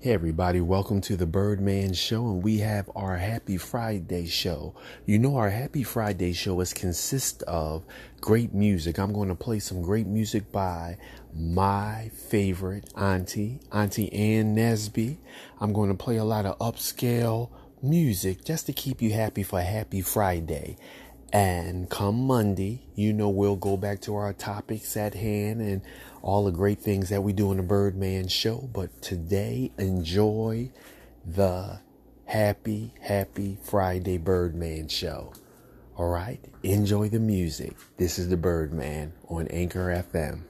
Hey everybody, welcome to the Birdman Show and we have our Happy Friday show. You know our Happy Friday show is consist of great music. I'm going to play some great music by my favorite auntie, Auntie Ann Nesby. I'm going to play a lot of upscale music just to keep you happy for Happy Friday. And come Monday, you know, we'll go back to our topics at hand and all the great things that we do in the Birdman show. But today, enjoy the happy, happy Friday Birdman show. All right? Enjoy the music. This is the Birdman on Anchor FM.